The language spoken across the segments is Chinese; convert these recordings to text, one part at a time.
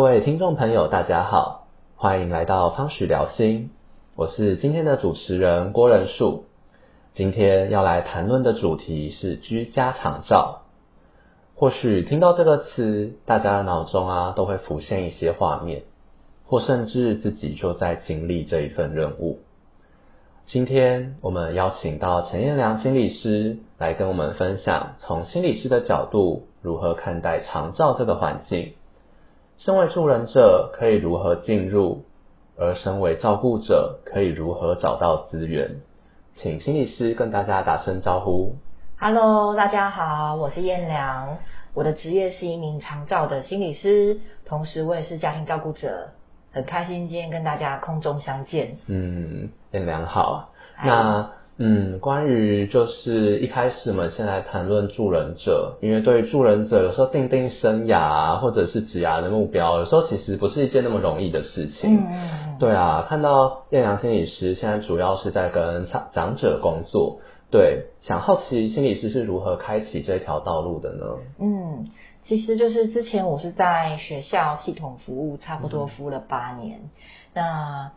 各位听众朋友，大家好，欢迎来到方许聊心，我是今天的主持人郭仁树。今天要来谈论的主题是居家长照。或许听到这个词，大家的脑中啊都会浮现一些画面，或甚至自己就在经历这一份任务。今天我们邀请到陈彦良心理师来跟我们分享，从心理师的角度如何看待长照这个环境。身为助人者可以如何进入，而身为照顾者可以如何找到资源？请心理师跟大家打声招呼。Hello，大家好，我是燕良，我的职业是一名长照的心理师，同时我也是家庭照顾者，很开心今天跟大家空中相见。嗯，燕良好。嗨那嗯，关于就是一开始我们先来谈论助人者，因为对于助人者，有时候定定生涯啊或者是职涯的目标，有时候其实不是一件那么容易的事情。嗯嗯嗯，对啊，看到燕良心理师现在主要是在跟长长者工作，对，想好奇心理师是如何开启这条道路的呢？嗯，其实就是之前我是在学校系统服务，差不多服务了八年。那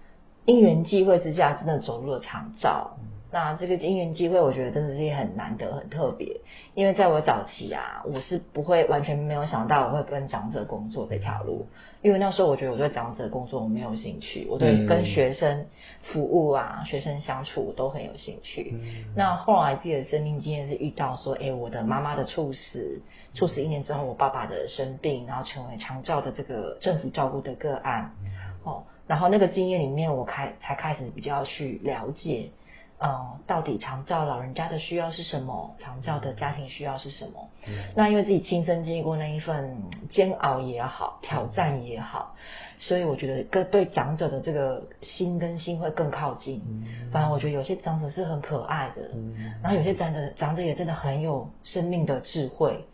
因缘际会之下，真的走入了长照。那这个因缘机会，我觉得真的是很难得、很特别。因为在我早期啊，我是不会完全没有想到我会跟长者工作这条路，因为那时候我觉得我对长者工作我没有兴趣，我对嗯跟学生服务啊、学生相处我都很有兴趣。那后来自己的生命经验是遇到说，哎，我的妈妈的猝死，猝死一年之后，我爸爸的生病，然后成为长照的这个政府照顾的个案，哦，然后那个经验里面，我开才开始比较去了解。呃，到底长照老人家的需要是什么？长照的家庭需要是什么？那因为自己亲身经历过那一份煎熬也好，挑战也好，所以我觉得跟对长者的这个心跟心会更靠近。反正我觉得有些长者是很可爱的，然后有些长者长者也真的很有生命的智慧。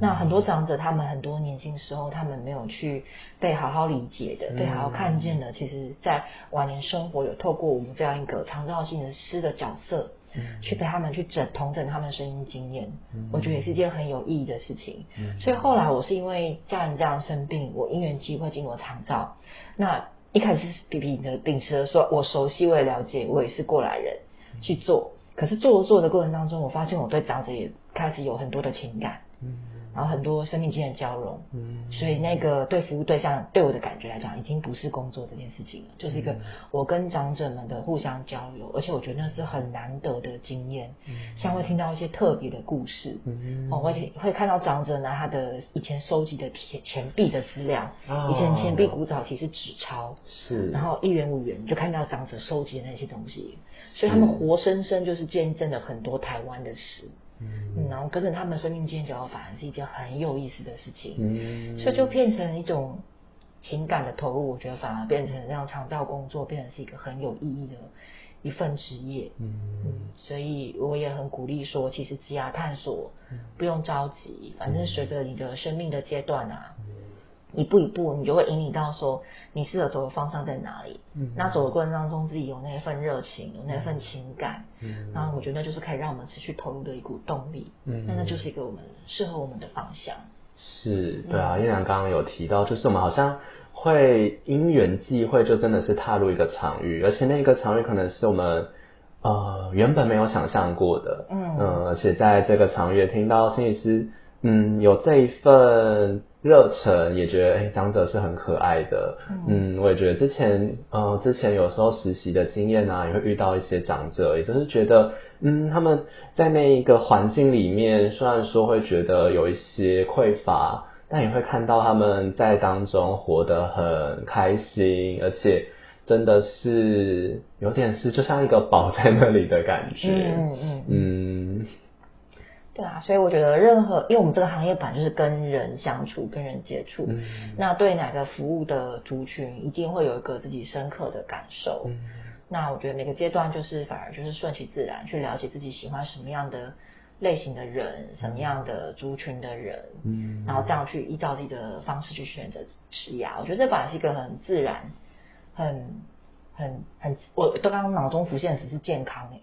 那很多长者，他们很多年轻时候，他们没有去被好好理解的，被好好看见的，其实在晚年生活有透过我们这样一个长照性的师的角色，去陪他们去整同整他们的声音经验，我觉得也是一件很有意义的事情。所以后来我是因为家人这样生病，我因缘机会进入长照，那一开始是比比的秉持着说我熟悉，我也了解，我也是过来人去做。可是做做的过程当中，我发现我对长者也开始有很多的情感。然后很多生命经验交融，嗯。所以那个对服务对象对我的感觉来讲，已经不是工作这件事情了，就是一个我跟长者们的互相交流，而且我觉得那是很难得的经验，嗯。像会听到一些特别的故事，嗯。哦，会会看到长者拿他的以前收集的钱钱币的资料，哦以前钱币古早期是纸钞，是，然后一元五元就看到长者收集的那些东西，所以他们活生生就是见证了很多台湾的史。嗯，然后跟着他们生命经验交，反而是一件很有意思的事情。嗯所以就变成一种情感的投入，我觉得反而变成让肠道工作变成是一个很有意义的一份职业。嗯嗯，所以我也很鼓励说，其实职涯探索不用着急，反正随着你的生命的阶段啊，一步一步，你就会引领到说你适合走的方向在哪里。嗯那走的过程当中，自己有那一份热情，有那份情感，嗯然后我觉得那就是可以让我们持续投入的一股动力。嗯那那就是一个我们适合我们的方向。是，对啊，燕良刚刚有提到，就是我们好像会因缘际会，就真的是踏入一个场域，而且那个场域可能是我们呃原本没有想象过的，嗯呃，而且在这个场域听到心理师，嗯，有这一份热忱，也觉得哎，长者是很可爱的，嗯，我也觉得之前呃之前有时候实习的经验啊，也会遇到一些长者，也就是觉得。嗯，他们在那一个环境里面，虽然说会觉得有一些匮乏，但也会看到他们在当中活得很开心，而且真的是有点是就像一个宝在那里的感觉。嗯嗯嗯对啊，所以我觉得任何，因为我们这个行业本来就是跟人相处、跟人接触，嗯那对哪个服务的族群，一定会有一个自己深刻的感受。嗯那我觉得每个阶段就是反而就是顺其自然，去了解自己喜欢什么样的类型的人，什么样的族群的人，嗯然后这样去依照自己的方式去选择职业。我觉得这本来是一个很自然、很很很，我都刚刚脑中浮现的只是健康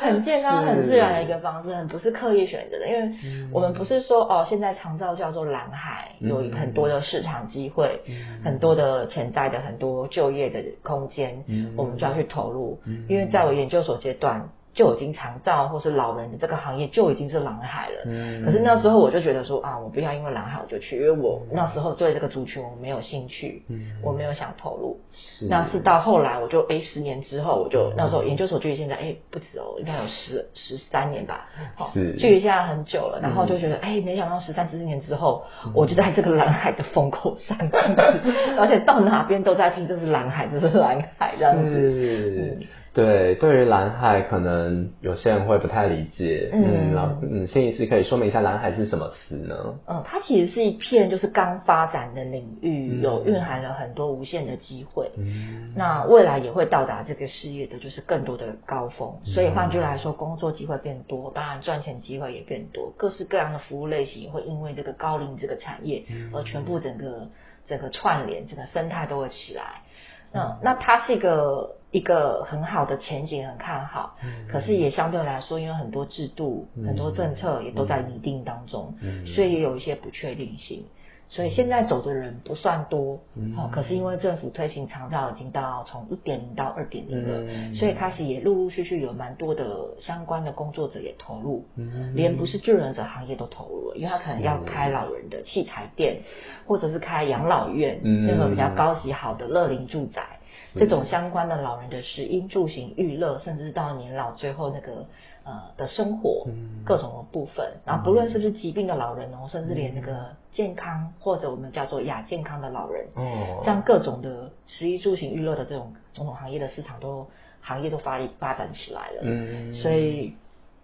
很健康、很自然的一个方式，很不是刻意选择的，因为我们不是说哦，现在长照叫做蓝海，有嗯很多的市场机会，很多的潜在的很多就业的空间，嗯。我们就要去投入嗯。因为在我研究所阶段。就已经长照或是老人的这个行业就已经是蓝海了，嗯。可是那时候我就觉得说啊，我不要因为蓝海我就去，因为我那时候对这个族群我没有兴趣，嗯。我没有想投入。是。那是到后来，我就哎，十年之后，我就那时候研究所距离现在哎不止哦，应该有十十三年吧，好，是距离现在很久了。然后就觉得哎，没想到十三十四年之后，我就在这个蓝海的风口上，而且到哪边都在听，这是蓝海，这是蓝海这样子。对，对于蓝海，可能有些人会不太理解。嗯嗯，老嗯，心理师可以说明一下蓝海是什么词呢？嗯，它其实是一片就是刚发展的领域，嗯有蕴含了很多无限的机会。嗯那未来也会到达这个事业的，就是更多的高峰。嗯所以换句来说，工作机会变多，当然赚钱机会也变多，各式各样的服务类型也会因为这个高龄这个产业嗯而全部整个整个串联，整个生态都会起来。嗯那那它是一个一个很好的前景，很看好。嗯可是也相对来说，因为很多制度、嗯。很多政策也都在拟定当中，嗯。所以也有一些不确定性。所以现在走的人不算多，嗯。哦，可是因为政府推行长照已经到从一点零到二点零了，嗯。所以开始也陆陆续续有蛮多的相关的工作者也投入，嗯。连不是助人者行业都投入了，因为他可能要开老人的器材店，或者是开养老院，嗯。那种比较高级好的乐龄住宅，是这种相关的老人的食衣住行娱乐，甚至到年老最后那个呃的生活、嗯。各种的部分，然后不论是不是疾病的老人哦，甚至连那个健康或者我们叫做亚健康的老人，哦。这样各种的食衣住行娱乐的这种种种行业的市场都行业都发力发展起来了，嗯。所以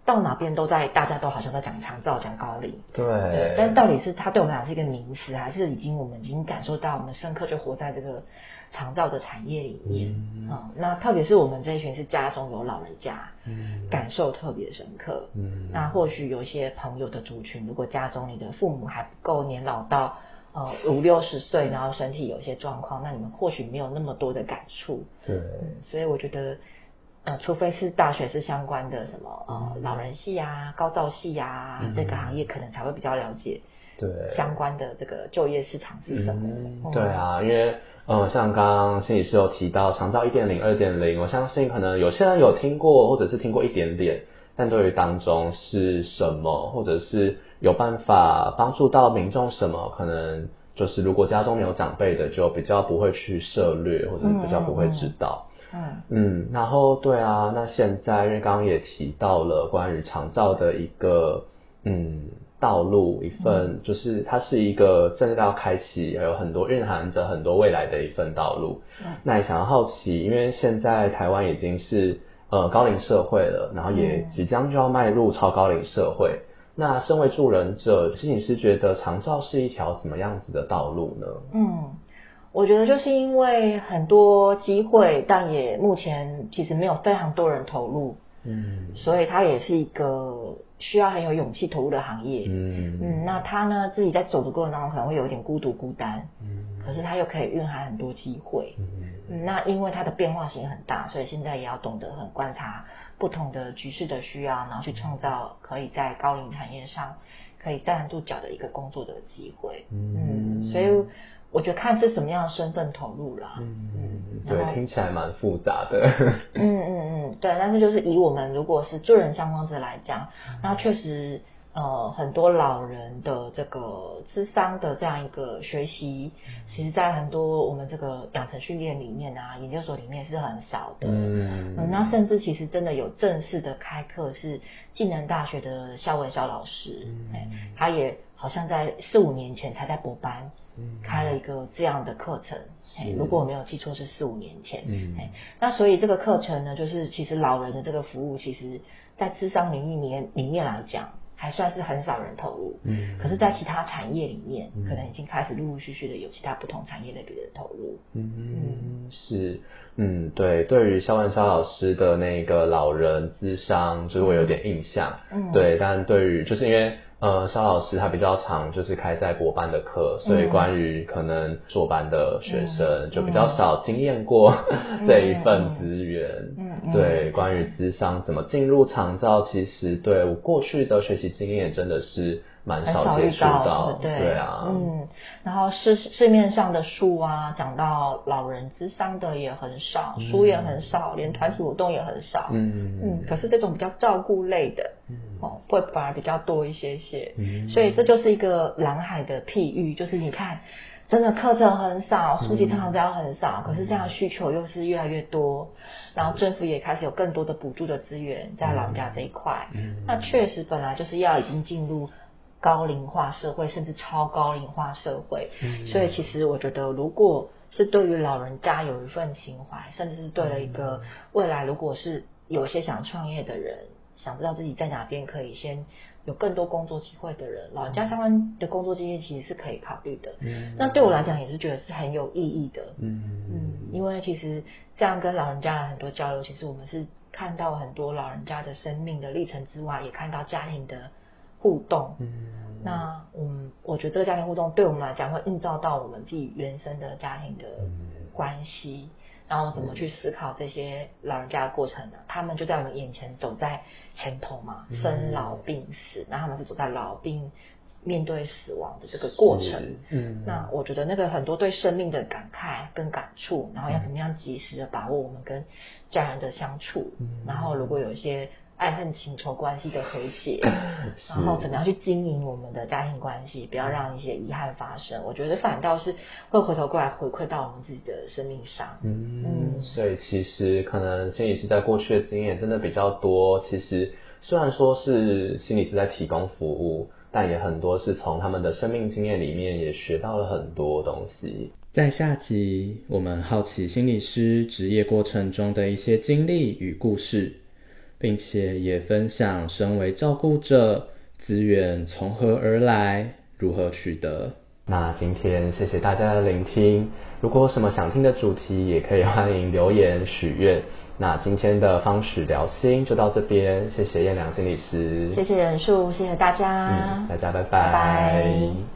到哪边都在，大家都好像在讲长照、讲高龄。对。对，，但是到底是它对我们来讲是一个名词，还是已经我们已经感受到，我们深刻就活在这个长照的产业里面。嗯。啊、那特别是我们这一群是家中有老人家，嗯。感受特别深刻。嗯。那或许有一些朋友的族群，如果家中你的父母还不够年老到呃五六十岁，然后身体有一些状况，那你们或许没有那么多的感触。对，嗯，所以我觉得，呃，除非是大学是相关的什么呃老人系啊、高照系啊、嗯这个行业，可能才会比较了解对相关的这个就业市场是什么。对啊，因为呃，像刚刚心理师有提到长照一点零、二点零，我相信可能有些人有听过，或者是听过一点点，但对于当中是什么，或者是有办法帮助到民众什么，可能就是如果家中没有长辈的，就比较不会去涉略，或者是比较不会知道。嗯嗯，然后对啊，那现在因为刚刚也提到了关于长照的一个嗯道路，一份、就是它是一个正在要开启，有很多蕴含着很多未来的一份道路。嗯那也想要好奇，因为现在台湾已经是呃高龄社会了，然后也嗯即将就要迈入超高龄社会。那身为助人者，心理师觉得长照是一条怎么样子的道路呢？嗯，我觉得就是因为很多机会，但也目前其实没有非常多人投入，嗯所以它也是一个需要很有勇气投入的行业。嗯嗯，那他呢自己在走的过程当中可能会有一点孤独孤单，嗯可是他又可以蕴含很多机会。嗯嗯，那因为它的变化性很大，所以现在也要懂得很观察不同的局势的需要，然后去创造可以在高龄产业上可以站得住脚的一个工作的机会。嗯嗯，所以我觉得看是什么样的身份投入啦。嗯，然后对，听起来蛮复杂的。嗯嗯嗯，对，但是就是以我们如果是助人相关者来讲，那确实呃很多老人的这个智商的这样一个学习，其实在很多我们这个养成训练里面啊，研究所里面是很少的。嗯嗯，那甚至其实真的有正式的开课，是技能大学的肖文肖老师，嗯哎、他也好像在四五年前才在博班，嗯开了一个这样的课程，哎、如果我没有记错是四五年前，嗯。哎、那所以这个课程呢，就是其实老人的这个服务，其实在智商领域里面里面来讲，还算是很少人投入，嗯。可是，在其他产业里面，嗯。可能已经开始陆陆续续的有其他不同产业的别人投入，嗯，是，嗯，对，对于肖万肖老师的那个老人智商，就是我有点印象，嗯。对，但对于就是因为呃，肖老师他比较常就是开在国班的课，所以关于可能硕班的学生就比较少经验过 这一份资源。嗯，对，关于资商怎么进入长照，其实对我过去的学习经验真的是。蛮少接触到，对啊，嗯，然后市市面上的书啊，讲到老人之商的也很少，书也很少，连团体活动也很少，嗯。嗯，可是这种比较照顾类的，哦，会反而比较多一些些，所以这就是一个蓝海的譬喻，就是你看，真的课程很少，书籍常常很少，可是这样需求又是越来越多，然后政府也开始有更多的补助的资源在老人家这一块，那确实本来就是要已经进入。高龄化社会，甚至超高龄化社会，所以其实我觉得，如果是对于老人家有一份情怀，甚至是对了一个未来，如果是有些想创业的人，想知道自己在哪边可以先有更多工作机会的人，老人家相关的工作经验其实是可以考虑的。嗯那对我来讲也是觉得是很有意义的。嗯嗯，因为其实这样跟老人家的很多交流，其实我们是看到很多老人家的生命的历程之外，也看到家庭的。互动，嗯，那嗯，我觉得这个家庭互动对我们来讲会映照到我们自己原生的家庭的关系，然后怎么去思考这些老人家的过程呢？他们就在我们眼前走在前头嘛，生老病死，那他们是走在老病面对死亡的这个过程，嗯，那我觉得那个很多对生命的感慨跟感触，然后要怎么样及时的把握我们跟家人的相处，然后如果有一些。爱恨情仇关系的和解，然后怎么样去经营我们的家庭关系，不要让一些遗憾发生。我觉得反倒是会回头过来回馈到我们自己的生命上。嗯，所以其实可能心理师在过去的经验真的比较多。其实虽然说是心理师在提供服务，但也很多是从他们的生命经验里面也学到了很多东西。在下集，我们好奇心理师职业过程中的一些经历与故事。并且也分享身为照顾者资源从何而来，如何取得。那今天谢谢大家的聆听，如果有什么想听的主题，也可以欢迎留言许愿。那今天的方式聊心就到这边，谢谢燕良心理师，谢谢人数，谢谢大家，大家拜拜。